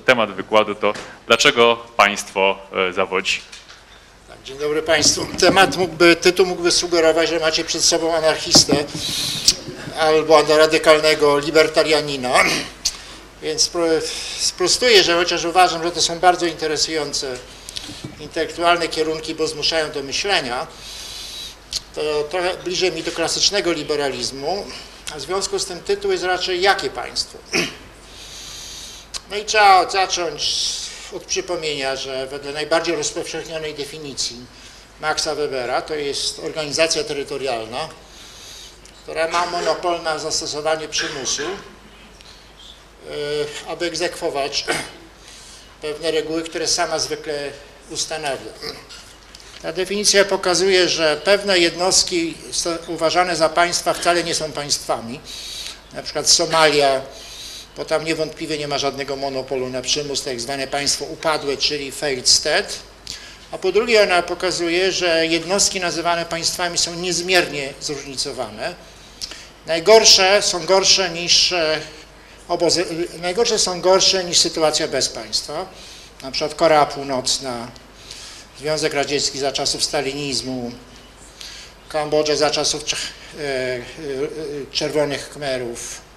temat wykładu to dlaczego państwo e, zawodzi? Tak, Dzień dobry Państwu. Temat mógłby, tytuł mógłby sugerować, że macie przed sobą anarchistę albo radykalnego libertarianina. Więc spro- sprostuję, że chociaż uważam, że to są bardzo interesujące intelektualne kierunki, bo zmuszają do myślenia, to trochę bliżej mi do klasycznego liberalizmu, a w związku z tym tytuł jest raczej jakie państwo? No i trzeba zacząć od przypomnienia, że wedle najbardziej rozpowszechnionej definicji Maxa Webera to jest organizacja terytorialna, która ma monopol na zastosowanie przymusu, yy, aby egzekwować pewne reguły, które sama zwykle ustanawia. Ta definicja pokazuje, że pewne jednostki uważane za państwa wcale nie są państwami. Na przykład Somalia, bo tam niewątpliwie nie ma żadnego monopolu na przymus, tak zwane państwo upadłe, czyli failed state. A po drugie ona pokazuje, że jednostki nazywane państwami są niezmiernie zróżnicowane. Najgorsze są gorsze niż e, obozy, najgorsze są gorsze niż sytuacja bez państwa. Na przykład Korea Północna, Związek Radziecki za czasów stalinizmu, Kambodża za czasów Cz- e, e, Czerwonych Khmerów.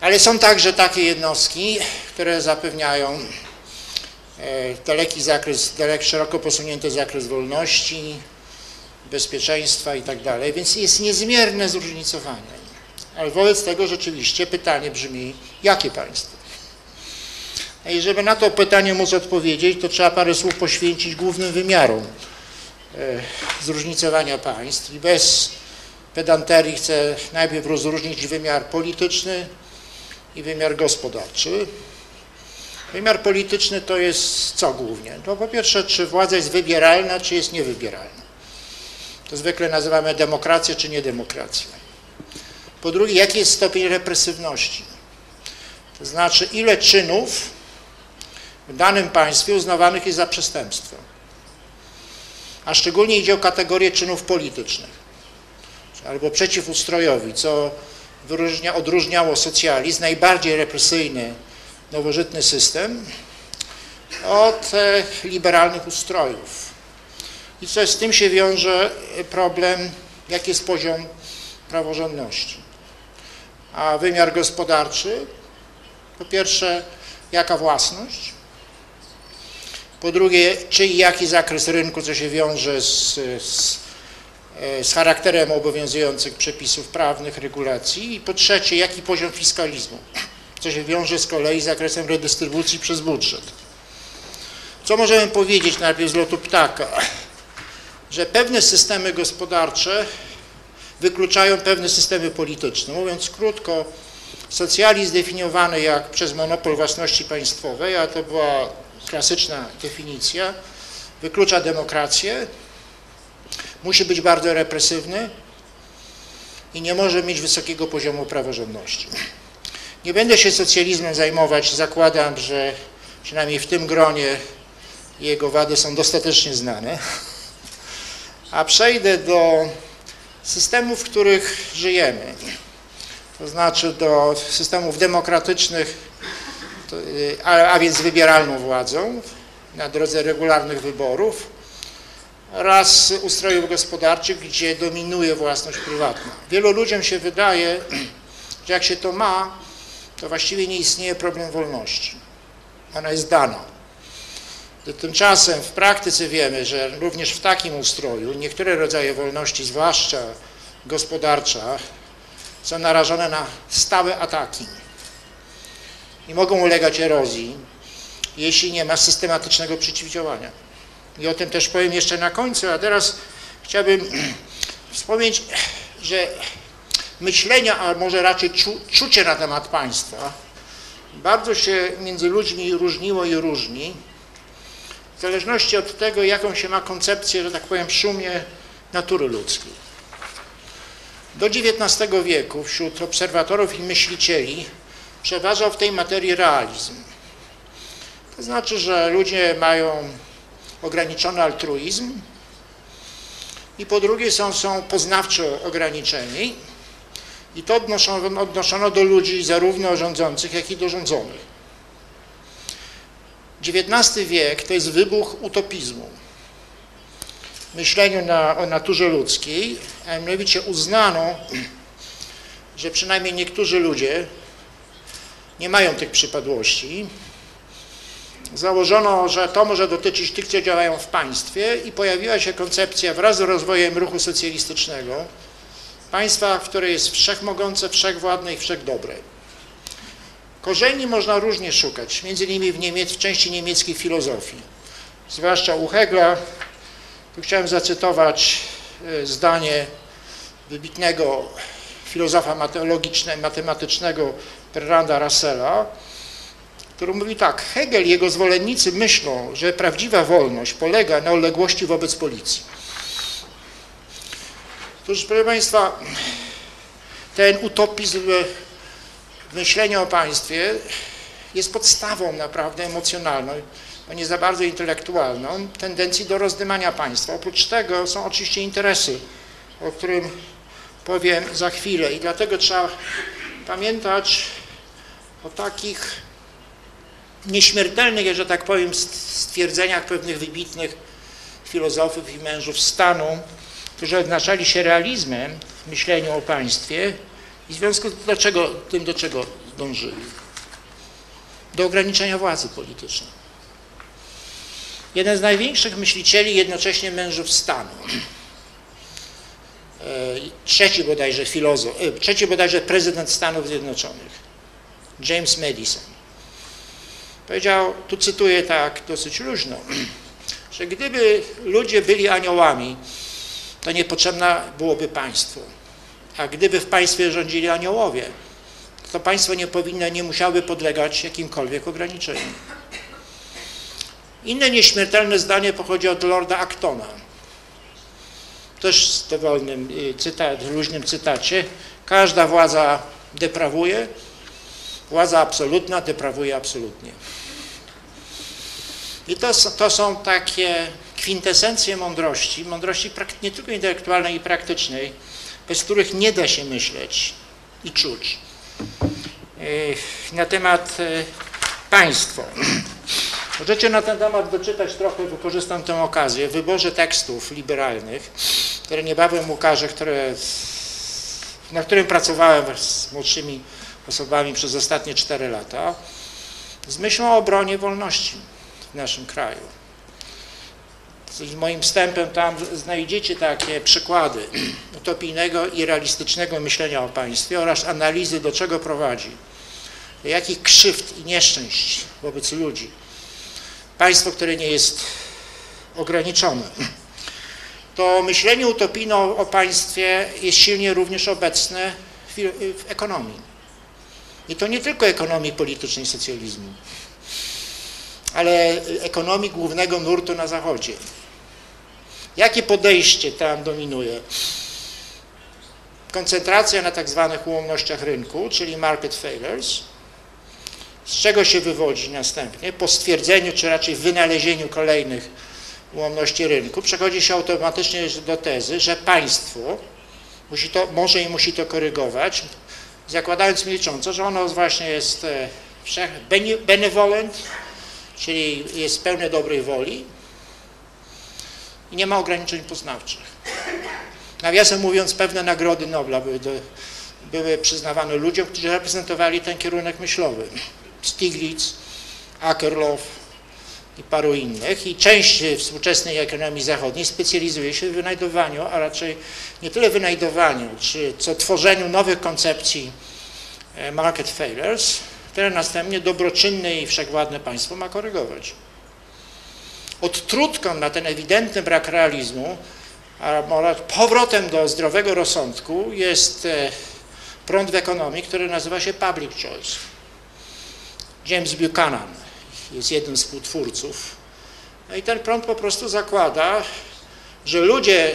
Ale są także takie jednostki, które zapewniają e, daleki zakres, dalek, szeroko posunięty zakres wolności, bezpieczeństwa i tak dalej, więc jest niezmierne zróżnicowanie. Ale wobec tego rzeczywiście pytanie brzmi, jakie państwo? I żeby na to pytanie móc odpowiedzieć, to trzeba parę słów poświęcić głównym wymiarom e, zróżnicowania państw. I bez pedanterii chcę najpierw rozróżnić wymiar polityczny i wymiar gospodarczy. Wymiar polityczny to jest co głównie? To po pierwsze, czy władza jest wybieralna, czy jest niewybieralna. To zwykle nazywamy demokrację, czy niedemokrację. Po drugie, jaki jest stopień represywności? To znaczy, ile czynów w danym państwie uznawanych jest za przestępstwo. A szczególnie idzie o kategorię czynów politycznych albo przeciwustrojowi, co wyróżnia, odróżniało socjalizm, najbardziej represyjny, nowożytny system, od e, liberalnych ustrojów. I co z tym się wiąże problem, jaki jest poziom praworządności. A wymiar gospodarczy, po pierwsze, jaka własność, po drugie, czy i jaki zakres rynku, co się wiąże z, z, e, z charakterem obowiązujących przepisów prawnych, regulacji i po trzecie, jaki poziom fiskalizmu, co się wiąże z kolei z zakresem redystrybucji przez budżet. Co możemy powiedzieć najpierw z lotu ptaka? Że pewne systemy gospodarcze wykluczają pewne systemy polityczne. Mówiąc krótko, socjalizm definiowany jak przez monopol własności państwowej, a to była klasyczna definicja, wyklucza demokrację, musi być bardzo represywny i nie może mieć wysokiego poziomu praworządności. Nie będę się socjalizmem zajmować, zakładam, że przynajmniej w tym gronie jego wady są dostatecznie znane, a przejdę do systemów, w których żyjemy, to znaczy do systemów demokratycznych, y, a, a więc wybieralną władzą na drodze regularnych wyborów oraz ustrojów gospodarczych, gdzie dominuje własność prywatna. Wielu ludziom się wydaje, że jak się to ma, to właściwie nie istnieje problem wolności. Ona jest dana. Tymczasem w praktyce wiemy, że również w takim ustroju niektóre rodzaje wolności, zwłaszcza gospodarcza, są narażone na stałe ataki i mogą ulegać erozji, jeśli nie ma systematycznego przeciwdziałania. I o tym też powiem jeszcze na końcu, a teraz chciałbym wspomnieć, że myślenia, a może raczej czu, czucie na temat państwa bardzo się między ludźmi różniło i różni, w zależności od tego, jaką się ma koncepcję, że tak powiem, w szumie natury ludzkiej. Do XIX wieku wśród obserwatorów i myślicieli przeważał w tej materii realizm. To znaczy, że ludzie mają ograniczony altruizm i po drugie są, są poznawczo ograniczeni i to odnoszono, odnoszono do ludzi zarówno rządzących, jak i do rządzonych. XIX wiek to jest wybuch utopizmu. Myśleniu na, o naturze ludzkiej, a mianowicie uznano, że przynajmniej niektórzy ludzie nie mają tych przypadłości. Założono, że to może dotyczyć tych, co działają w państwie i pojawiła się koncepcja wraz z rozwojem ruchu socjalistycznego państwa, które jest wszechmogące, wszechwładne i wszechdobre. Korzeni można różnie szukać, między innymi w, Niemiec, w części niemieckiej filozofii, zwłaszcza u Hegla. Tu chciałem zacytować e, zdanie wybitnego filozofa matematycznego Fernanda Russella, który mówi tak, Hegel i jego zwolennicy myślą, że prawdziwa wolność polega na uległości wobec policji. Otóż, proszę Państwa, ten utopizm myślenia o państwie jest podstawą naprawdę emocjonalną, a nie za bardzo intelektualną, tendencji do rozdymania państwa. Oprócz tego są oczywiście interesy, o którym powiem za chwilę i dlatego trzeba pamiętać o takich nieśmiertelnych, że tak powiem, stwierdzeniach pewnych wybitnych filozofów i mężów stanu, którzy odznaczali się realizmem w myśleniu o państwie i w związku z do czego, tym, do czego dążyli. Do ograniczenia władzy politycznej. Jeden z największych myślicieli, jednocześnie mężów stanu, e, trzeci bodajże filozof, e, trzeci bodajże prezydent Stanów Zjednoczonych, James Madison, powiedział, tu cytuję tak dosyć luźno, że gdyby ludzie byli aniołami, to niepotrzebne byłoby państwo. A gdyby w państwie rządzili aniołowie, to państwo nie powinno, nie musiałoby podlegać jakimkolwiek ograniczeniom. Inne nieśmiertelne zdanie pochodzi od Lorda Actona. Też w dowolnym y, cytat, w luźnym cytacie. Każda władza deprawuje, władza absolutna deprawuje absolutnie. I to, to są takie kwintesencje mądrości, mądrości nie tylko intelektualnej i praktycznej, bez których nie da się myśleć i czuć. Na temat e, państwo. Możecie na ten temat doczytać trochę, wykorzystam tę okazję, w wyborze tekstów liberalnych, które niebawem ukażę, które, na którym pracowałem z młodszymi osobami przez ostatnie cztery lata, z myślą o obronie wolności w naszym kraju. Z moim wstępem tam znajdziecie takie przykłady utopijnego i realistycznego myślenia o państwie oraz analizy, do czego prowadzi, do jakich krzywd i nieszczęść wobec ludzi. Państwo, które nie jest ograniczone. To myślenie utopijne o państwie jest silnie również obecne w ekonomii. I to nie tylko ekonomii politycznej socjalizmu, ale ekonomii głównego nurtu na Zachodzie. Jakie podejście tam dominuje? Koncentracja na tak zwanych ułomnościach rynku, czyli market failures, z czego się wywodzi następnie, po stwierdzeniu, czy raczej wynalezieniu kolejnych ułomności rynku, przechodzi się automatycznie do tezy, że państwo musi to, może i musi to korygować, zakładając milcząco, że ono właśnie jest e, benevolent, czyli jest pełne dobrej woli, i nie ma ograniczeń poznawczych. Nawiasem mówiąc, pewne nagrody Nobla były, do, były przyznawane ludziom, którzy reprezentowali ten kierunek myślowy. Stiglitz, Akerlof i paru innych. I część współczesnej ekonomii zachodniej specjalizuje się w wynajdowaniu, a raczej nie tyle wynajdowaniu, czy co tworzeniu nowych koncepcji e, market failures, które następnie dobroczynne i wszechwładne państwo ma korygować odtrutką na ten ewidentny brak realizmu, a powrotem do zdrowego rozsądku jest e, prąd w ekonomii, który nazywa się public choice. James Buchanan jest jednym z współtwórców. No i ten prąd po prostu zakłada, że ludzie,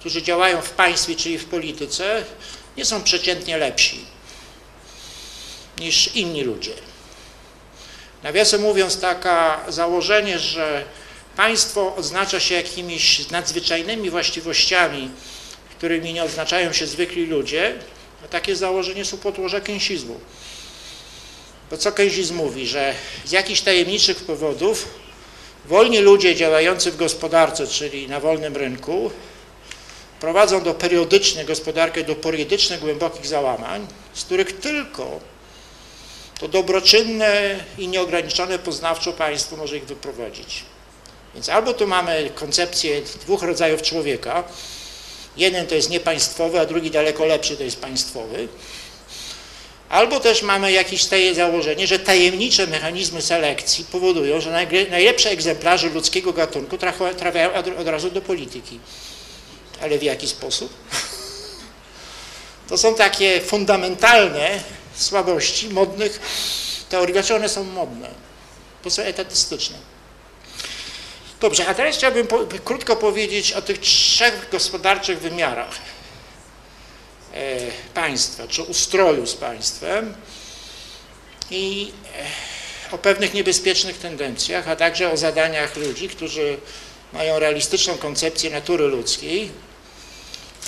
którzy działają w państwie, czyli w polityce, nie są przeciętnie lepsi niż inni ludzie. Nawiasem mówiąc, taka założenie, że państwo oznacza się jakimiś nadzwyczajnymi właściwościami, którymi nie odznaczają się zwykli ludzie, to takie założenie są podłoże keynesizmu. Bo co Keynes mówi, że z jakichś tajemniczych powodów wolni ludzie działający w gospodarce, czyli na wolnym rynku, prowadzą do periodycznej gospodarkę, do periodycznych głębokich załamań, z których tylko to dobroczynne i nieograniczone poznawczo państwo może ich wyprowadzić. Więc albo tu mamy koncepcję dwóch rodzajów człowieka, jeden to jest niepaństwowy, a drugi daleko lepszy to jest państwowy, albo też mamy jakieś takie założenie, że tajemnicze mechanizmy selekcji powodują, że najlepsze egzemplarze ludzkiego gatunku trafiają od razu do polityki. Ale w jaki sposób? To są takie fundamentalne słabości modnych teorii. Dlaczego one są modne? Bo są etatystyczne. Dobrze, a teraz chciałbym po, krótko powiedzieć o tych trzech gospodarczych wymiarach państwa, czy ustroju z państwem i e, o pewnych niebezpiecznych tendencjach, a także o zadaniach ludzi, którzy mają realistyczną koncepcję natury ludzkiej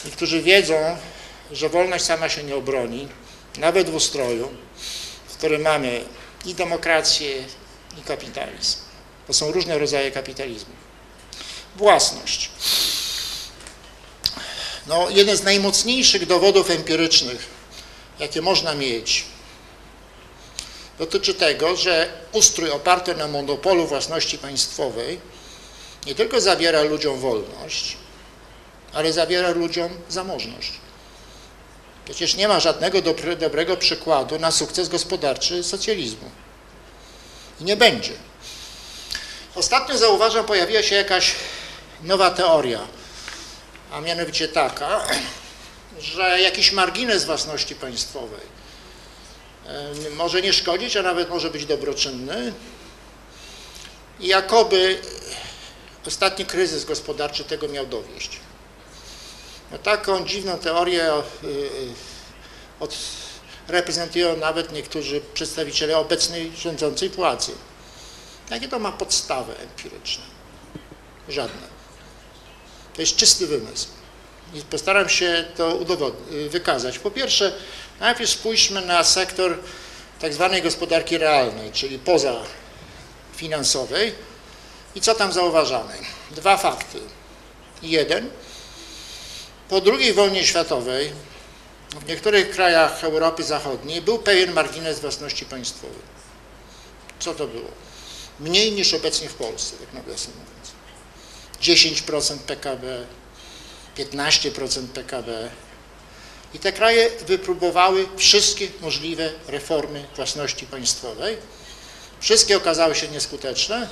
i którzy wiedzą, że wolność sama się nie obroni, nawet w ustroju, w którym mamy i demokrację, i kapitalizm. To są różne rodzaje kapitalizmu. Własność. No, jeden z najmocniejszych dowodów empirycznych, jakie można mieć, dotyczy tego, że ustrój oparty na monopolu własności państwowej nie tylko zabiera ludziom wolność, ale zabiera ludziom zamożność. Przecież nie ma żadnego dobrego przykładu na sukces gospodarczy socjalizmu. I nie będzie. Ostatnio zauważam, pojawiła się jakaś nowa teoria, a mianowicie taka, że jakiś margines własności państwowej e, może nie szkodzić, a nawet może być dobroczynny. I jakoby ostatni kryzys gospodarczy tego miał dowieść. No, taką dziwną teorię e, od, reprezentują nawet niektórzy przedstawiciele obecnej rządzącej władzy. Jakie to ma podstawę empiryczne? Żadne. To jest czysty wymysł. I postaram się to wykazać. Po pierwsze, najpierw spójrzmy na sektor tak zwanej gospodarki realnej, czyli poza finansowej. I co tam zauważamy? Dwa fakty. Jeden, po II wojnie światowej w niektórych krajach Europy Zachodniej był pewien margines własności państwowej. Co to było? Mniej niż obecnie w Polsce, tak nawiasem mówiąc. 10% PKB, 15% PKB. I te kraje wypróbowały wszystkie możliwe reformy własności państwowej. Wszystkie okazały się nieskuteczne,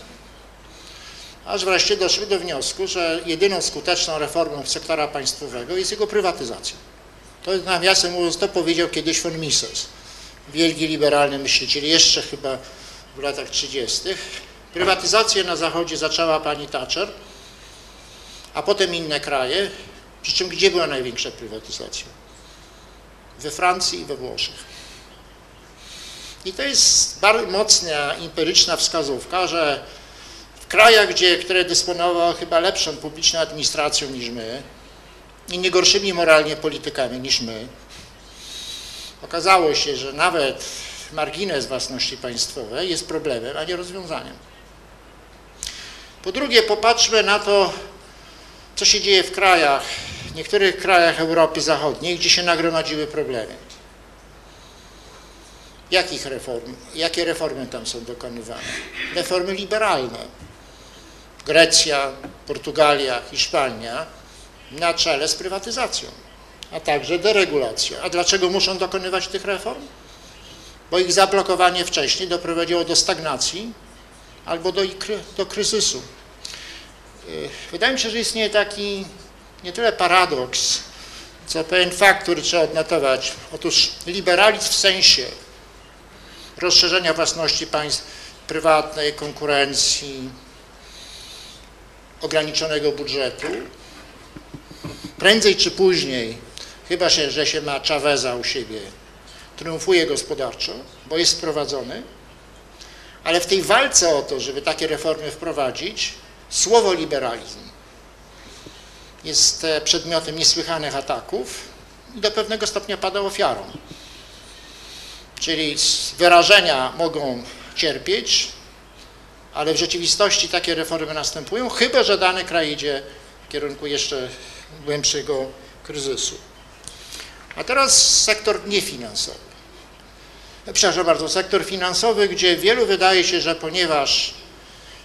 aż wreszcie doszły do wniosku, że jedyną skuteczną reformą sektora państwowego jest jego prywatyzacja. To nawiasem mówiąc, to powiedział kiedyś von Mises, wielki liberalny myśliciel, jeszcze chyba w latach 30. Prywatyzację na Zachodzie zaczęła pani Thatcher, a potem inne kraje, przy czym gdzie była największa prywatyzacja? We Francji i we Włoszech. I to jest bardzo mocna, empiryczna wskazówka, że w krajach, gdzie, które dysponowały chyba lepszą publiczną administracją niż my, i nie gorszymi moralnie politykami niż my. Okazało się, że nawet margines własności państwowej jest problemem, a nie rozwiązaniem. Po drugie, popatrzmy na to, co się dzieje w krajach, w niektórych krajach Europy Zachodniej, gdzie się nagromadziły problemy. Jakich reform? Jakie reformy tam są dokonywane? Reformy liberalne. Grecja, Portugalia, Hiszpania na czele z prywatyzacją, a także deregulacją. A dlaczego muszą dokonywać tych reform? Bo ich zablokowanie wcześniej doprowadziło do stagnacji albo do, do kryzysu. Wydaje mi się, że istnieje taki nie tyle paradoks, co pewien fakt, który trzeba odnotować. Otóż liberalizm w sensie rozszerzenia własności państw prywatnej, konkurencji, ograniczonego budżetu, prędzej czy później, chyba się, że się ma Chaveza u siebie, triumfuje gospodarczo, bo jest wprowadzony, ale w tej walce o to, żeby takie reformy wprowadzić, słowo liberalizm jest e, przedmiotem niesłychanych ataków i do pewnego stopnia pada ofiarą. Czyli wyrażenia mogą cierpieć, ale w rzeczywistości takie reformy następują, chyba że dany kraj idzie w kierunku jeszcze głębszego kryzysu. A teraz sektor niefinansowy. Przepraszam bardzo, sektor finansowy, gdzie wielu wydaje się, że ponieważ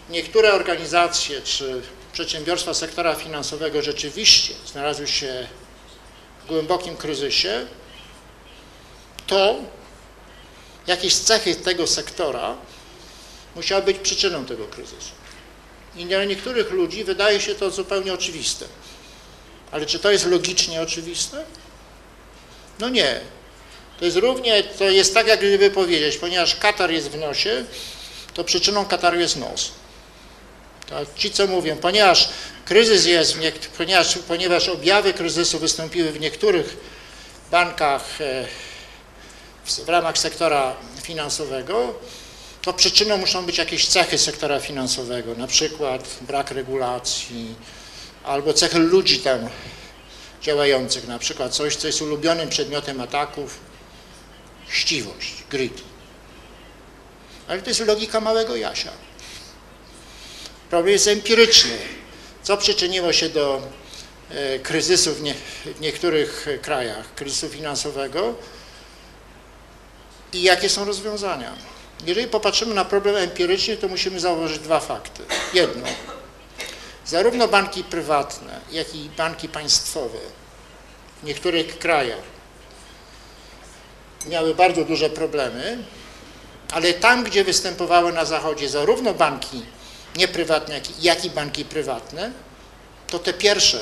niektóre organizacje czy przedsiębiorstwa sektora finansowego rzeczywiście znalazły się w głębokim kryzysie, to jakieś cechy tego sektora musiały być przyczyną tego kryzysu. I dla niektórych ludzi wydaje się to zupełnie oczywiste. Ale czy to jest logicznie oczywiste? No nie. To jest równie, to jest tak, jak gdyby powiedzieć, ponieważ katar jest w nosie, to przyczyną kataru jest nos. To ci, co mówią, ponieważ kryzys jest, ponieważ, ponieważ objawy kryzysu wystąpiły w niektórych bankach e, w, w ramach sektora finansowego, to przyczyną muszą być jakieś cechy sektora finansowego, na przykład brak regulacji, albo cechy ludzi tam działających, na przykład coś, co jest ulubionym przedmiotem ataków, chciwość, gryt. Ale to jest logika małego Jasia. Problem jest empiryczny. Co przyczyniło się do e, kryzysu w, nie, w niektórych e, krajach, kryzysu finansowego i jakie są rozwiązania? Jeżeli popatrzymy na problem empirycznie, to musimy zauważyć dwa fakty. Jedno, zarówno banki prywatne, jak i banki państwowe w niektórych krajach miały bardzo duże problemy, ale tam, gdzie występowały na Zachodzie zarówno banki nieprywatne, jak i, banki prywatne, to te pierwsze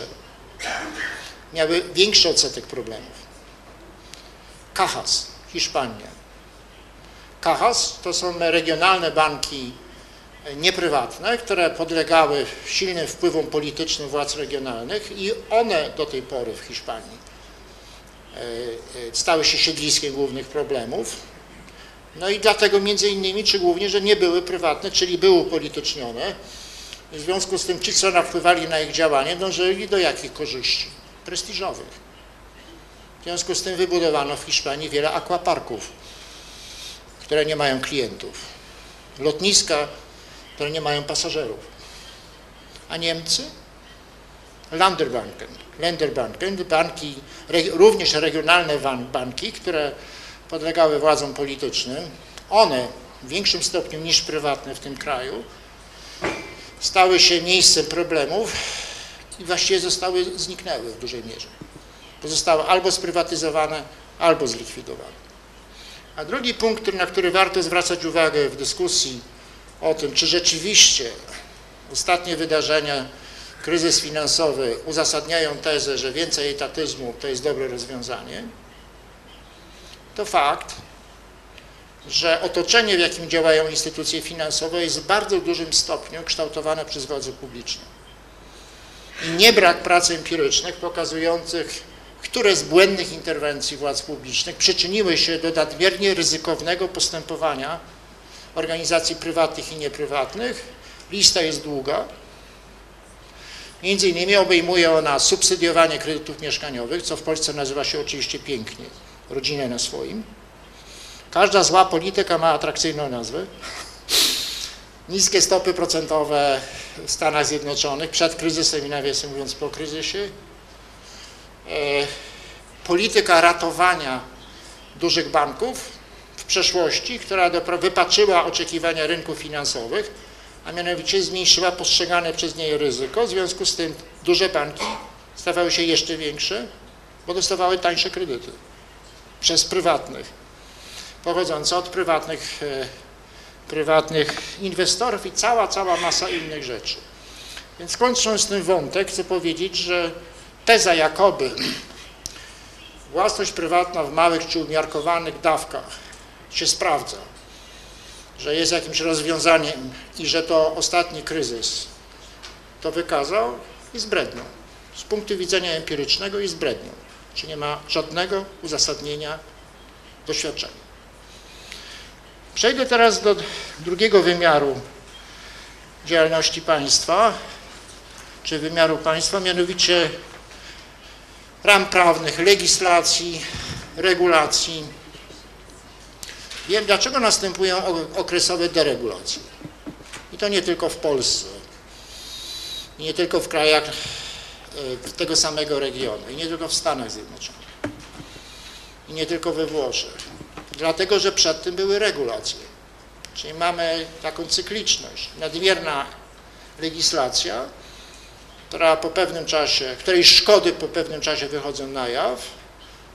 miały większy odsetek problemów. Cajas, Hiszpania. Cajas to są regionalne banki nieprywatne, które podlegały silnym wpływom politycznym władz regionalnych i one do tej pory w Hiszpanii e, e, stały się siedliskiem głównych problemów. No i dlatego między innymi, czy głównie, że nie były prywatne, czyli były upolitycznione. W związku z tym ci, co wpływali na ich działanie, dążyli do jakich korzyści? Prestiżowych. W związku z tym wybudowano w Hiszpanii wiele aquaparków, które nie mają klientów. Lotniska, które nie mają pasażerów. A Niemcy? Landerbanken, Länderbanken, banki, również regionalne banki, które podlegały władzom politycznym, one w większym stopniu niż prywatne w tym kraju stały się miejscem problemów i właściwie zostały, zniknęły w dużej mierze. Zostały albo sprywatyzowane, albo zlikwidowane. A drugi punkt, na który warto zwracać uwagę w dyskusji o tym, czy rzeczywiście ostatnie wydarzenia, kryzys finansowy uzasadniają tezę, że więcej etatyzmu to jest dobre rozwiązanie, to fakt, że otoczenie, w jakim działają instytucje finansowe jest w bardzo dużym stopniu kształtowane przez władze publiczne. I nie brak prac empirycznych pokazujących, które z błędnych interwencji władz publicznych przyczyniły się do nadmiernie ryzykownego postępowania organizacji prywatnych i nieprywatnych. Lista jest długa. Między innymi obejmuje ona subsydiowanie kredytów mieszkaniowych, co w Polsce nazywa się oczywiście pięknie, rodzinę na swoim. Każda zła polityka ma atrakcyjną nazwę. Niskie stopy procentowe w Stanach Zjednoczonych przed kryzysem i nawiasem mówiąc po kryzysie. E, polityka ratowania dużych banków w przeszłości, która wypaczyła oczekiwania rynków finansowych, a mianowicie zmniejszyła postrzegane przez nie ryzyko. W związku z tym duże banki stawały się jeszcze większe, bo dostawały tańsze kredyty przez prywatnych, pochodzące od prywatnych, e, prywatnych inwestorów i cała, cała masa innych rzeczy. Więc kończąc ten wątek, chcę powiedzieć, że teza jakoby własność prywatna w małych czy umiarkowanych dawkach się sprawdza, że jest jakimś rozwiązaniem i że to ostatni kryzys to wykazał, jest brednią. Z punktu widzenia empirycznego jest brednią, czy nie ma żadnego uzasadnienia doświadczenia. Przejdę teraz do drugiego wymiaru działalności państwa, czy wymiaru państwa, mianowicie ram prawnych, legislacji, regulacji. Wiem, dlaczego następują okresowe deregulacje. I to nie tylko w Polsce, nie tylko w krajach tego samego regionu, i nie tylko w Stanach Zjednoczonych, i nie tylko we Włoszech. Dlatego, że przed tym były regulacje. Czyli mamy taką cykliczność. Nadmierna legislacja, która po pewnym czasie, której szkody po pewnym czasie wychodzą na jaw,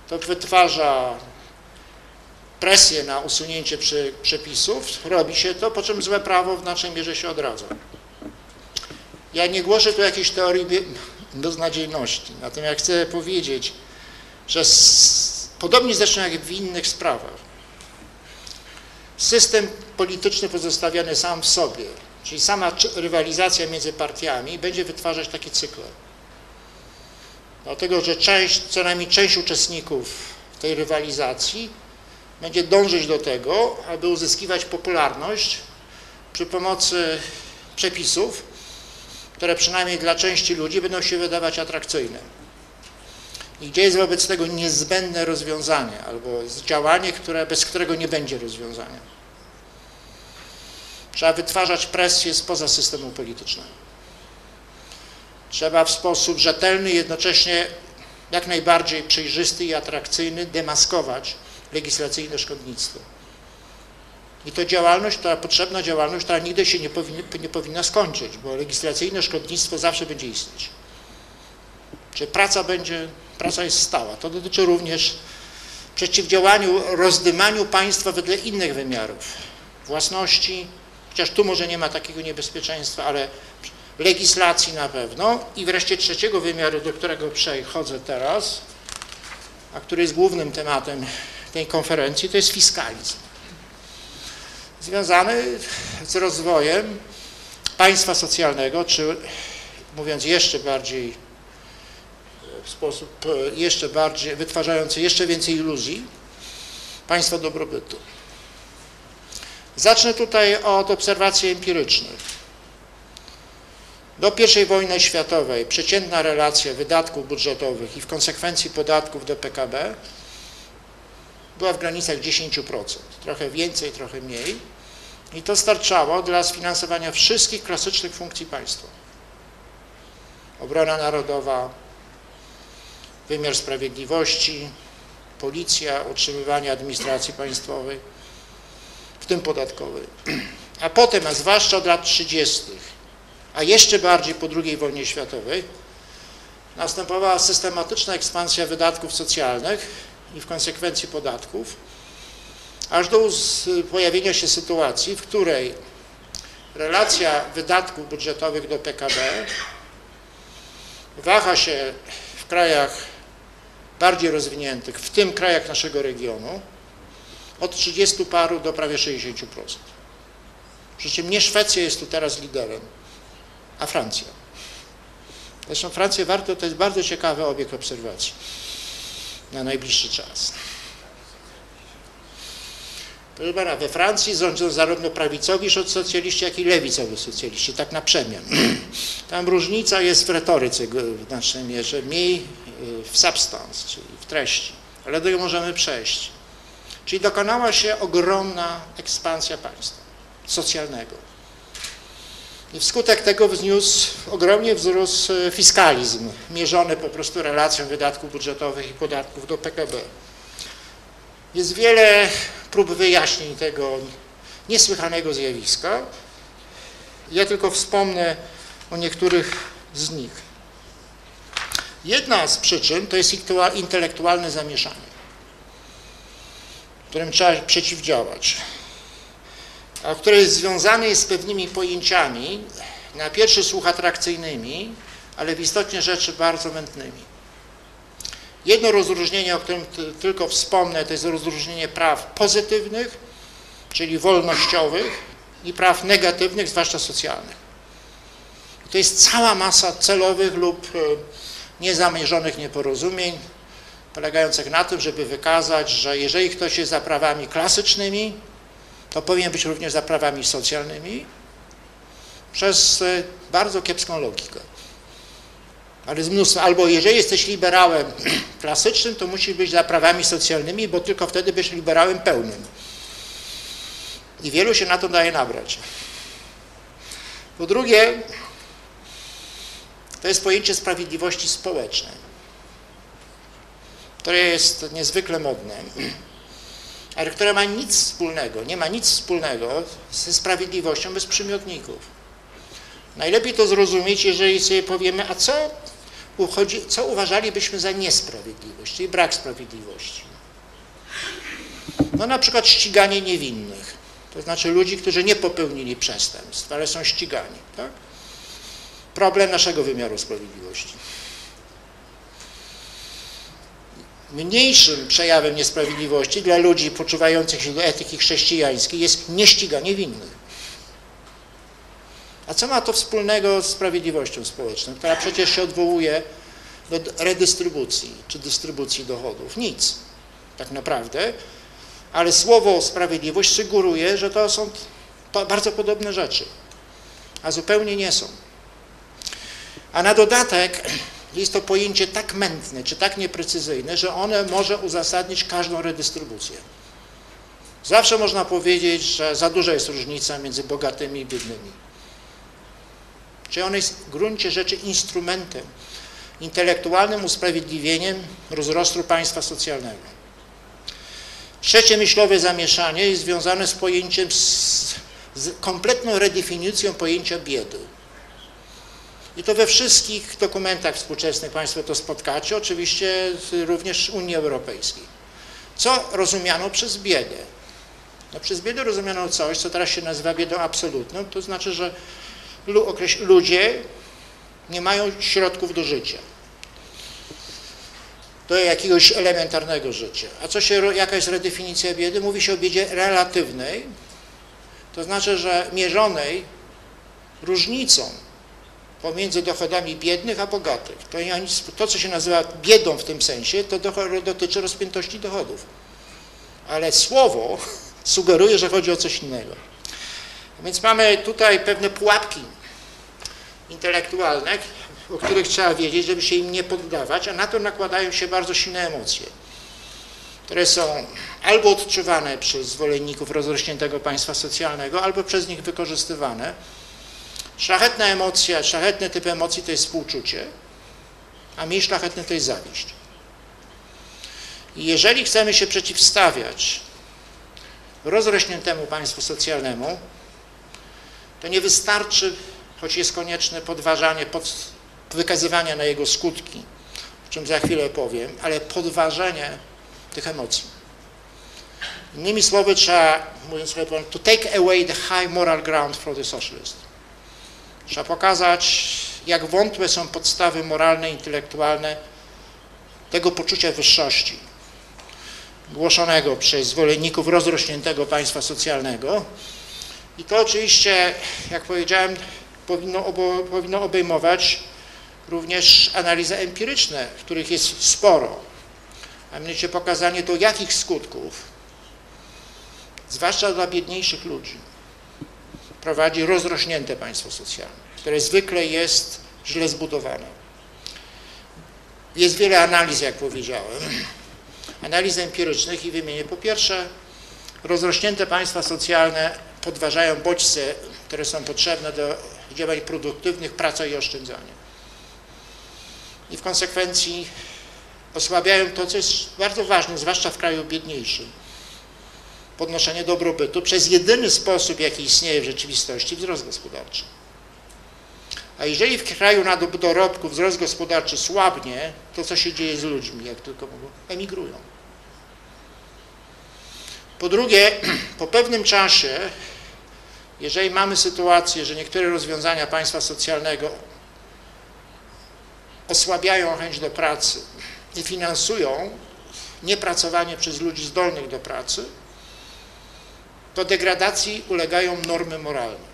to wytwarza presję na usunięcie przepisów, robi się to, po czym złe prawo w znacznej mierze się odradza. Ja nie głoszę tu jakiejś teorii beznadziejności, natomiast chcę powiedzieć, że z, podobnie zresztą jak w innych sprawach, system polityczny pozostawiony sam w sobie, czyli sama rywalizacja między partiami będzie wytwarzać takie cykle. Dlatego, że część, co najmniej część uczestników tej rywalizacji będzie dążyć do tego, aby uzyskiwać popularność przy pomocy przepisów, które przynajmniej dla części ludzi będą się wydawać atrakcyjne. I gdzie jest wobec tego niezbędne rozwiązanie albo działanie, które, bez którego nie będzie rozwiązania. Trzeba wytwarzać presję spoza systemu politycznego. Trzeba w sposób rzetelny, jednocześnie jak najbardziej przejrzysty i atrakcyjny demaskować legislacyjne szkodnictwo. I to działalność, która potrzebna działalność, która nigdy się nie, powinni, nie powinna skończyć, bo legislacyjne szkodnictwo zawsze będzie istnieć. Czy praca będzie, praca jest stała. To dotyczy również przeciwdziałaniu rozdymaniu państwa wedle innych wymiarów. Własności, chociaż tu może nie ma takiego niebezpieczeństwa, ale legislacji na pewno. I wreszcie trzeciego wymiaru, do którego przechodzę teraz, a który jest głównym tematem tej konferencji, to jest fiskalizm. Związany z rozwojem państwa socjalnego, czy mówiąc jeszcze bardziej w sposób jeszcze bardziej, wytwarzający jeszcze więcej iluzji, państwa dobrobytu. Zacznę tutaj od obserwacji empirycznych. Do I wojny światowej przeciętna relacja wydatków budżetowych i w konsekwencji podatków do PKB była w granicach 10%, trochę więcej, trochę mniej. I to starczało dla sfinansowania wszystkich klasycznych funkcji państwa. Obrona narodowa, wymiar sprawiedliwości, policja, utrzymywanie administracji państwowej, w tym podatkowej. A potem, a zwłaszcza od lat 30., a jeszcze bardziej po II wojnie światowej, następowała systematyczna ekspansja wydatków socjalnych i w konsekwencji podatków, aż do pojawienia się sytuacji, w której relacja wydatków budżetowych do PKB waha się w krajach bardziej rozwiniętych, w tym krajach naszego regionu, od 30 paru do prawie 60%. Przy czym nie Szwecja jest tu teraz liderem, a Francja. Zresztą Francję warto, to jest bardzo ciekawy obiekt obserwacji na najbliższy czas. Proszę we Francji rządzą zarówno prawicowi socjaliści, jak i lewicowi socjaliści, tak na przemian. Tam różnica jest w retoryce w znacznej mierze, mniej y, w substance, czyli w treści, ale do niej możemy przejść. Czyli dokonała się ogromna ekspansja państwa socjalnego. I wskutek tego wzniósł, ogromnie wzrósł e, fiskalizm, mierzony po prostu relacją wydatków budżetowych i podatków do PKB. Jest wiele prób wyjaśnień tego niesłychanego zjawiska. Ja tylko wspomnę o niektórych z nich. Jedna z przyczyn to jest intelektualne zamieszanie, którym trzeba przeciwdziałać a które związane jest z pewnymi pojęciami, na pierwszy słuch atrakcyjnymi, ale w istocie rzeczy bardzo mętnymi. Jedno rozróżnienie, o którym tylko wspomnę, to jest rozróżnienie praw pozytywnych, czyli wolnościowych i praw negatywnych, zwłaszcza socjalnych. To jest cała masa celowych lub e, niezamierzonych nieporozumień, polegających na tym, żeby wykazać, że jeżeli ktoś jest za prawami klasycznymi, to powinien być również za prawami socjalnymi przez e, bardzo kiepską logikę. Ale z mnóstwa, albo jeżeli jesteś liberałem klasycznym, to musi być za prawami socjalnymi, bo tylko wtedy będziesz liberałem pełnym. I wielu się na to daje nabrać. Po drugie, to jest pojęcie sprawiedliwości społecznej, które jest niezwykle modne, ale które ma nic wspólnego, nie ma nic wspólnego ze sprawiedliwością bez przymiotników. Najlepiej to zrozumieć, jeżeli sobie powiemy, a co, uchodzi, co uważalibyśmy za niesprawiedliwość, czyli brak sprawiedliwości. No na przykład ściganie niewinnych, to znaczy ludzi, którzy nie popełnili przestępstw, ale są ścigani. Tak? Problem naszego wymiaru sprawiedliwości. Mniejszym przejawem niesprawiedliwości dla ludzi poczuwających się do etyki chrześcijańskiej jest nieściganie winnych. A co ma to wspólnego z sprawiedliwością społeczną, która przecież się odwołuje do redystrybucji czy dystrybucji dochodów? Nic, tak naprawdę. Ale słowo sprawiedliwość sugeruje, że to są bardzo podobne rzeczy, a zupełnie nie są. A na dodatek jest to pojęcie tak mętne czy tak nieprecyzyjne, że one może uzasadnić każdą redystrybucję. Zawsze można powiedzieć, że za duża jest różnica między bogatymi i biednymi. Czyli on jest w gruncie rzeczy instrumentem, intelektualnym usprawiedliwieniem rozrostu państwa socjalnego. Trzecie myślowe zamieszanie jest związane z pojęciem, z, z kompletną redefinicją pojęcia biedy. I to we wszystkich dokumentach współczesnych Państwo to spotkacie, oczywiście również Unii Europejskiej. Co rozumiano przez biedę? No przez biedę rozumiano coś, co teraz się nazywa biedą absolutną, to znaczy, że ludzie nie mają środków do życia. Do jakiegoś elementarnego życia. A co się, jaka jest redefinicja biedy? Mówi się o biedzie relatywnej, to znaczy, że mierzonej różnicą pomiędzy dochodami biednych a bogatych. To, to, co się nazywa biedą w tym sensie, to dotyczy rozpiętości dochodów. Ale słowo sugeruje, że chodzi o coś innego. Więc mamy tutaj pewne pułapki intelektualne, o których trzeba wiedzieć, żeby się im nie poddawać, a na to nakładają się bardzo silne emocje, które są albo odczuwane przez zwolenników rozrośniętego państwa socjalnego, albo przez nich wykorzystywane. Szlachetna emocja, szlachetny typ emocji to jest współczucie, a mniej szlachetny to jest zawiść. I jeżeli chcemy się przeciwstawiać rozrośniętemu państwu socjalnemu, to nie wystarczy, choć jest konieczne podważanie, pod, wykazywania na jego skutki, o czym za chwilę powiem, ale podważenie tych emocji. Innymi słowy trzeba, mówiąc sobie, to take away the high moral ground for the socialist. Trzeba pokazać, jak wątłe są podstawy moralne, intelektualne tego poczucia wyższości, głoszonego przez zwolenników rozrośniętego państwa socjalnego. I to oczywiście, jak powiedziałem, powinno, obo, powinno obejmować również analizy empiryczne, których jest sporo, a mianowicie pokazanie do jakich skutków, zwłaszcza dla biedniejszych ludzi, prowadzi rozrośnięte państwo socjalne, które zwykle jest źle zbudowane. Jest wiele analiz, jak powiedziałem, analiz empirycznych i wymienię po pierwsze, rozrośnięte państwa socjalne podważają bodźce, które są potrzebne do działań produktywnych, praca i oszczędzania. I w konsekwencji osłabiają to, co jest bardzo ważne, zwłaszcza w kraju biedniejszym. Podnoszenie dobrobytu przez jedyny sposób, jaki istnieje w rzeczywistości, wzrost gospodarczy. A jeżeli w kraju na dorobku wzrost gospodarczy słabnie, to co się dzieje z ludźmi, jak tylko mogą? Emigrują. Po drugie, po pewnym czasie, jeżeli mamy sytuację, że niektóre rozwiązania państwa socjalnego osłabiają chęć do pracy i finansują niepracowanie przez ludzi zdolnych do pracy, to degradacji ulegają normy moralne.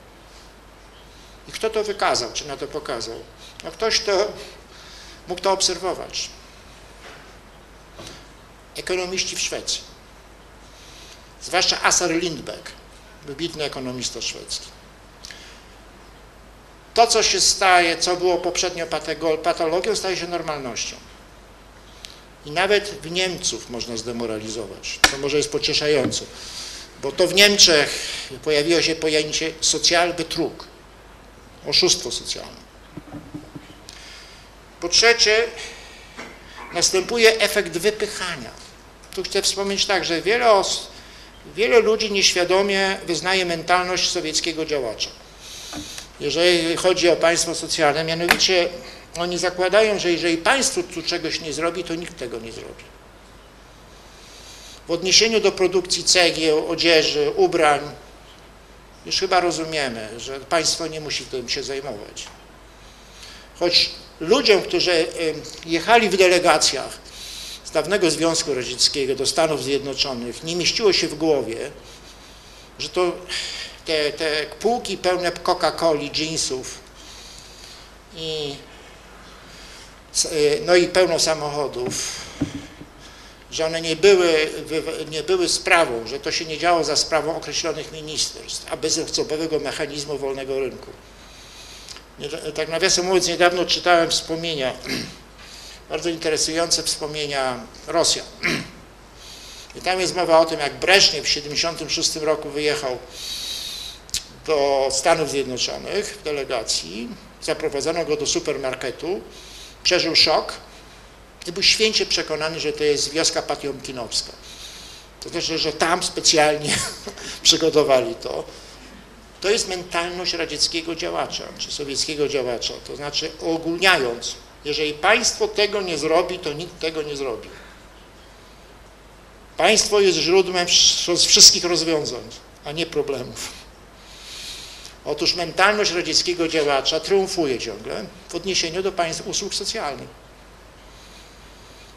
I kto to wykazał, czy na to pokazał? No ktoś, kto mógł to obserwować. Ekonomiści w Szwecji. Zwłaszcza Assar Lindbeck, wybitny ekonomista szwedzki. To, co się staje, co było poprzednio patologią, staje się normalnością. I nawet w Niemców można zdemoralizować, co może jest pocieszające Bo to w Niemczech pojawiło się pojęcie socjalbetrug, oszustwo socjalne. Po trzecie, następuje efekt wypychania. Tu chcę wspomnieć tak, że wiele, os- wiele ludzi nieświadomie wyznaje mentalność sowieckiego działacza. Jeżeli chodzi o państwo socjalne, mianowicie oni zakładają, że jeżeli państwo tu czegoś nie zrobi, to nikt tego nie zrobi. W odniesieniu do produkcji cegieł, odzieży, ubrań, już chyba rozumiemy, że państwo nie musi tym się zajmować. Choć ludziom, którzy jechali w delegacjach z dawnego Związku Radzieckiego do Stanów Zjednoczonych, nie mieściło się w głowie, że to te, te półki pełne Coca-Coli, jeansów i y, no i pełno samochodów, że one nie były, nie były sprawą, że to się nie działo za sprawą określonych ministerstw, a bezosobowego mechanizmu wolnego rynku. Tak nawiasem mówiąc, niedawno czytałem wspomnienia, bardzo interesujące wspomnienia Rosjan. I tam jest mowa o tym, jak Breżniew w 1976 roku wyjechał do Stanów Zjednoczonych w delegacji, zaprowadzono go do supermarketu, przeżył szok i był święcie przekonany, że to jest wioska patiomkinowska. To znaczy, że tam specjalnie przygotowali to. To jest mentalność radzieckiego działacza, czy sowieckiego działacza. To znaczy, ogólniając, jeżeli państwo tego nie zrobi, to nikt tego nie zrobi. Państwo jest źródłem wsz- wszystkich rozwiązań, a nie problemów. Otóż mentalność radzieckiego działacza triumfuje ciągle w odniesieniu do państw usług socjalnych.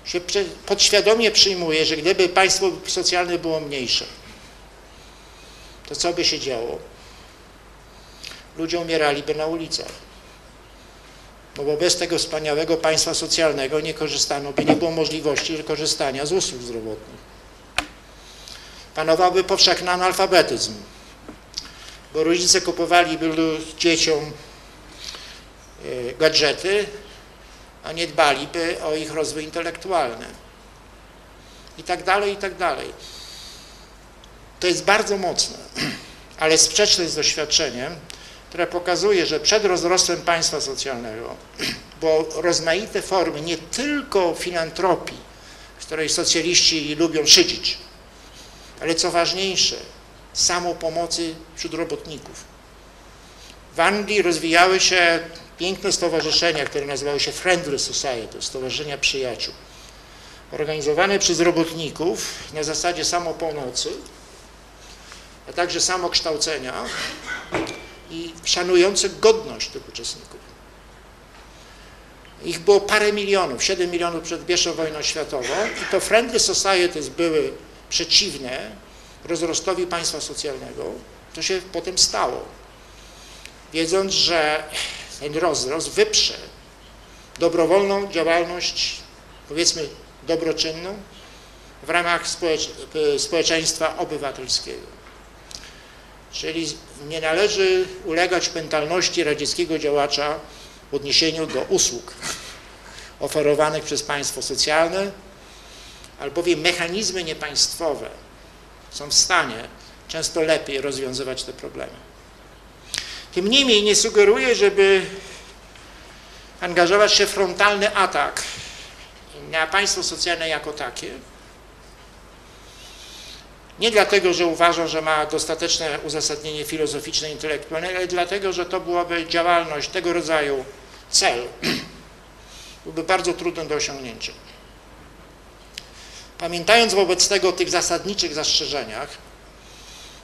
Się podświadomie przyjmuje, że gdyby państwo socjalne było mniejsze, to co by się działo? Ludzie umieraliby na ulicach. No bo bez tego wspaniałego państwa socjalnego nie korzystano by, nie było możliwości korzystania z usług zdrowotnych. Panowałby powszechny analfabetyzm, bo rodzice kupowaliby lu- dzieciom e, gadżety, a nie dbaliby o ich rozwój intelektualny. I tak dalej, i tak dalej. To jest bardzo mocne, ale sprzeczne z doświadczeniem, które pokazuje, że przed rozrostem państwa socjalnego, bo rozmaite formy nie tylko filantropii, z której socjaliści lubią szydzić, ale co ważniejsze, samopomocy wśród robotników. W Anglii rozwijały się piękne stowarzyszenia, które nazywały się Friendly Society, Stowarzyszenia Przyjaciół, organizowane przez robotników na zasadzie samopomocy, a także samokształcenia i szanujące godność tych uczestników. Ich było parę milionów, 7 milionów przed I wojną światową i to Friendly Societies były przeciwne rozrostowi państwa socjalnego, to się potem stało. Wiedząc, że ten rozrost wyprze dobrowolną działalność, powiedzmy dobroczynną, w ramach społecz społeczeństwa obywatelskiego. Czyli nie należy ulegać mentalności radzieckiego działacza w odniesieniu do usług oferowanych przez państwo socjalne, albowiem mechanizmy niepaństwowe są w stanie często lepiej rozwiązywać te problemy. Tym niemniej nie sugeruję, żeby angażować się w frontalny atak na państwo socjalne jako takie. Nie dlatego, że uważam, że ma dostateczne uzasadnienie filozoficzne, intelektualne, ale dlatego, że to byłaby działalność tego rodzaju cel, byłby bardzo trudny do osiągnięcia. Pamiętając wobec tego o tych zasadniczych zastrzeżeniach,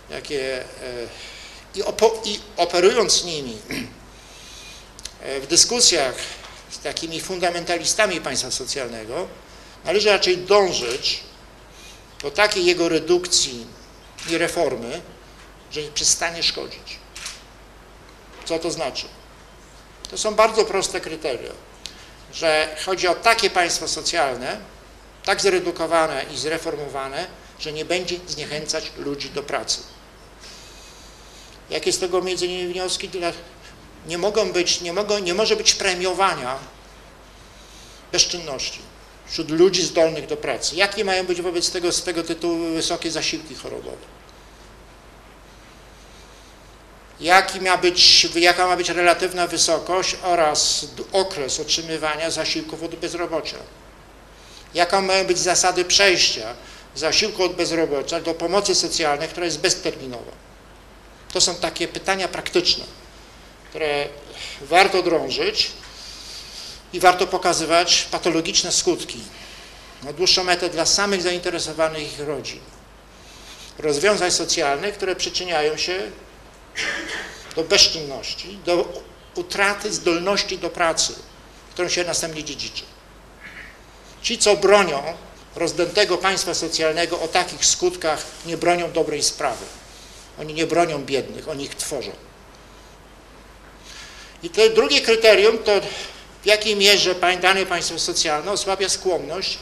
jakie e, i, opo, i operując nimi e, w dyskusjach z takimi fundamentalistami państwa socjalnego, należy raczej dążyć do takiej jego redukcji i reformy, że przestanie szkodzić. Co to znaczy? To są bardzo proste kryteria, że chodzi o takie państwo socjalne, tak zredukowane i zreformowane, że nie będzie zniechęcać ludzi do pracy. Jakie z tego między innymi wnioski? Nie mogą być, nie, mogą, nie może być premiowania bezczynności wśród ludzi zdolnych do pracy. Jakie mają być wobec tego z tego tytułu wysokie zasiłki chorobowe? jaki ma być, jaka ma być relatywna wysokość oraz okres otrzymywania zasiłków od bezrobocia. Jaką mają być zasady przejścia zasiłku od bezrobocia do pomocy socjalnej, która jest bezterminowa. To są takie pytania praktyczne, które warto drążyć i warto pokazywać patologiczne skutki na dłuższą metę dla samych zainteresowanych ich rodzin. Rozwiązań socjalnych, które przyczyniają się do bezczynności, do utraty zdolności do pracy, którą się następnie dziedziczy. Ci, co bronią rozdętego państwa socjalnego o takich skutkach, nie bronią dobrej sprawy. Oni nie bronią biednych, oni ich tworzą. I to drugie kryterium to w jakiej mierze dane państwo socjalne osłabia skłonność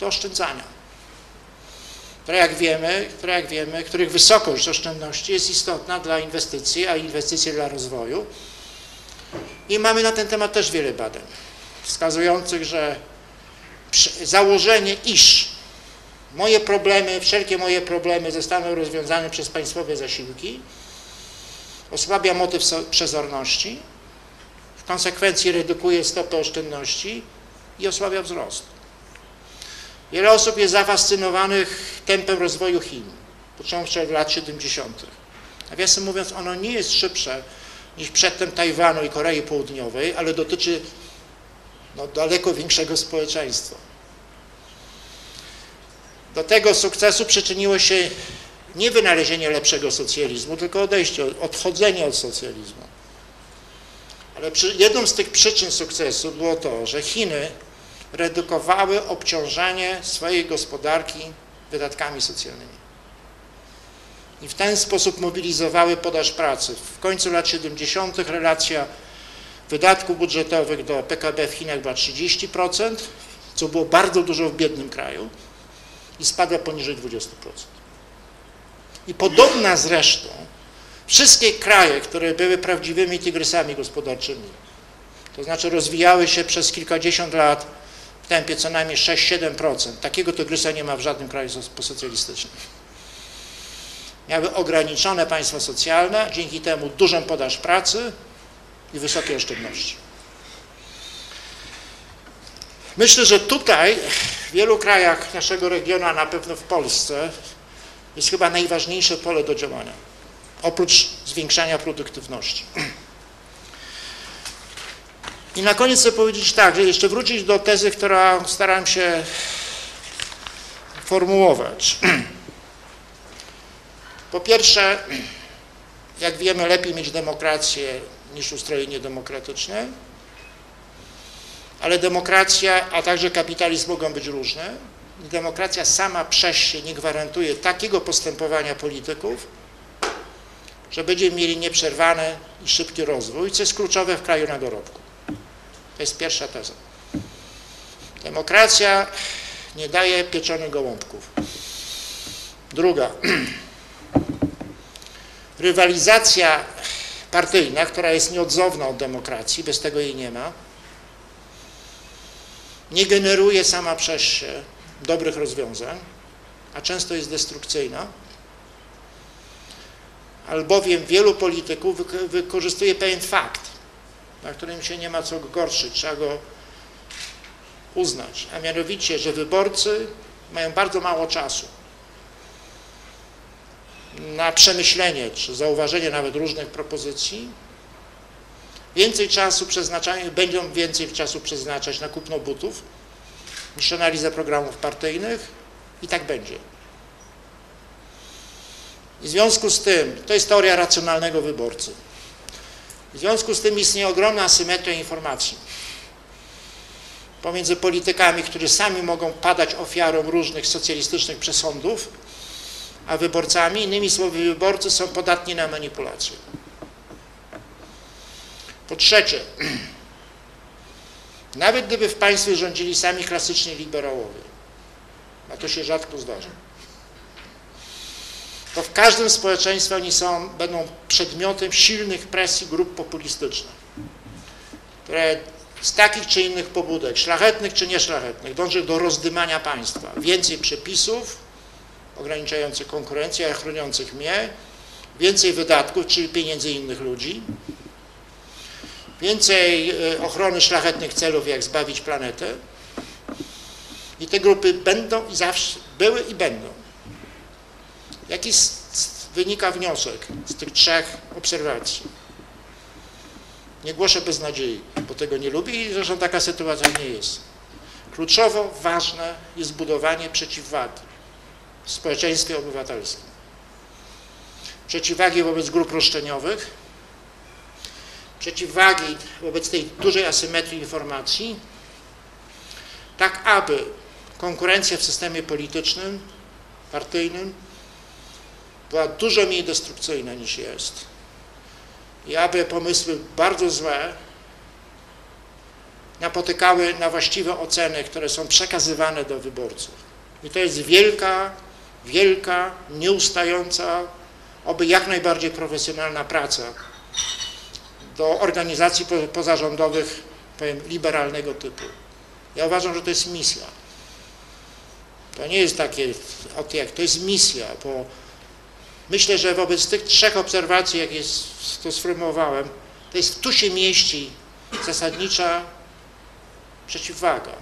do oszczędzania. Które jak wiemy, które jak wiemy, których wysokość oszczędności jest istotna dla inwestycji, a inwestycje dla rozwoju. I mamy na ten temat też wiele badań wskazujących, że założenie, iż moje problemy, wszelkie moje problemy zostaną rozwiązane przez państwowe zasiłki, osłabia motyw przezorności, konsekwencji redukuje stopę oszczędności i osłabia wzrost. Wiele osób jest zafascynowanych tempem rozwoju Chin, począwszy od lat 70. Nawiasem mówiąc, ono nie jest szybsze niż przedtem Tajwanu i Korei Południowej, ale dotyczy no, daleko większego społeczeństwa. Do tego sukcesu przyczyniło się nie wynalezienie lepszego socjalizmu, tylko odejście, odchodzenie od socjalizmu. Ale przy, jedną z tych przyczyn sukcesu było to, że Chiny redukowały obciążenie swojej gospodarki wydatkami socjalnymi. I w ten sposób mobilizowały podaż pracy. W końcu lat 70. relacja wydatków budżetowych do PKB w Chinach była 30%, co było bardzo dużo w biednym kraju i spadła poniżej 20%. I podobna zresztą wszystkie kraje, które były prawdziwymi tygrysami gospodarczymi, to znaczy rozwijały się przez kilkadziesiąt lat w tempie co najmniej 6-7%. Takiego tygrysa nie ma w żadnym kraju posocjalistycznym. Miały ograniczone państwo socjalne, dzięki temu dużą podaż pracy, i wysokie oszczędności. Myślę, że tutaj w wielu krajach naszego regionu, a na pewno w Polsce, jest chyba najważniejsze pole do działania, oprócz zwiększania produktywności. I na koniec chcę powiedzieć tak, że jeszcze wrócić do tezy, którą starałem się formułować. Po pierwsze, jak wiemy, lepiej mieć demokrację niż ustroje niedemokratyczne, ale demokracja, a także kapitalizm mogą być różne. Demokracja sama przez się nie gwarantuje takiego postępowania polityków, że będziemy mieli nieprzerwany i szybki rozwój, co jest kluczowe w kraju na dorobku. To jest pierwsza teza. Demokracja nie daje pieczonych gołąbków. Druga. Rywalizacja partyjna, która jest nieodzowna od demokracji, bez tego jej nie ma, nie generuje sama przez się dobrych rozwiązań, a często jest destrukcyjna, albowiem wielu polityków wykorzystuje pewien fakt, na którym się nie ma co gorszyć, trzeba go uznać, a mianowicie, że wyborcy mają bardzo mało czasu na przemyślenie czy zauważenie nawet różnych propozycji, więcej czasu przeznaczają, będą więcej czasu przeznaczać na kupno butów niż analizę programów partyjnych i tak będzie. I w związku z tym, to jest teoria racjonalnego wyborcy, w związku z tym istnieje ogromna asymetria informacji pomiędzy politykami, którzy sami mogą padać ofiarą różnych socjalistycznych przesądów, a wyborcami. Innymi słowy, wyborcy są podatni na manipulacje. Po trzecie, nawet gdyby w państwie rządzili sami klasyczni liberałowie, a to się rzadko zdarza, to w każdym społeczeństwie oni są, będą przedmiotem silnych presji grup populistycznych, które z takich czy innych pobudek, szlachetnych czy nieszlachetnych, dąży do rozdymania państwa. Więcej przepisów, ograniczających konkurencję, a chroniących mnie, więcej wydatków, czyli pieniędzy innych ludzi, więcej e, ochrony szlachetnych celów, jak zbawić planetę. I te grupy będą i zawsze były i będą. Jaki wynika wniosek z tych trzech obserwacji? Nie głoszę beznadziei, bo tego nie lubię i zresztą taka sytuacja nie jest. Kluczowo ważne jest budowanie przeciwwagi w społeczeństwie obywatelskim. Przeciwwagi wobec grup roszczeniowych, przeciwwagi wobec tej dużej asymetrii informacji, tak aby konkurencja w systemie politycznym, partyjnym była dużo mniej destrukcyjna niż jest i aby pomysły bardzo złe napotykały na właściwe oceny, które są przekazywane do wyborców. I to jest wielka, wielka, nieustająca, oby jak najbardziej profesjonalna praca do organizacji pozarządowych, powiem, liberalnego typu. Ja uważam, że to jest misja. To nie jest takie, jak to jest misja, bo myślę, że wobec tych trzech obserwacji, jak jest, to sformułowałem, to jest, tu się mieści zasadnicza przeciwwaga.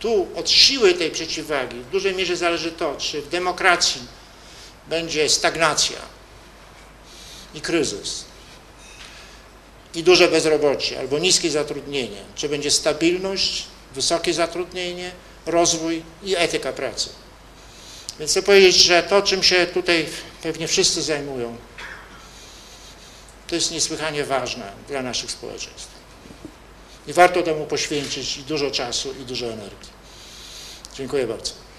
Tu od siły tej przeciwwagi w dużej mierze zależy to, czy w demokracji będzie stagnacja i kryzys i duże bezrobocie albo niskie zatrudnienie, czy będzie stabilność, wysokie zatrudnienie, rozwój i etyka pracy. Więc chcę powiedzieć, że to, czym się tutaj pewnie wszyscy zajmują, to jest niesłychanie ważne dla naszych społeczeństw. I warto temu poświęcić dużo czasu i dużo energii. Dziękuję bardzo.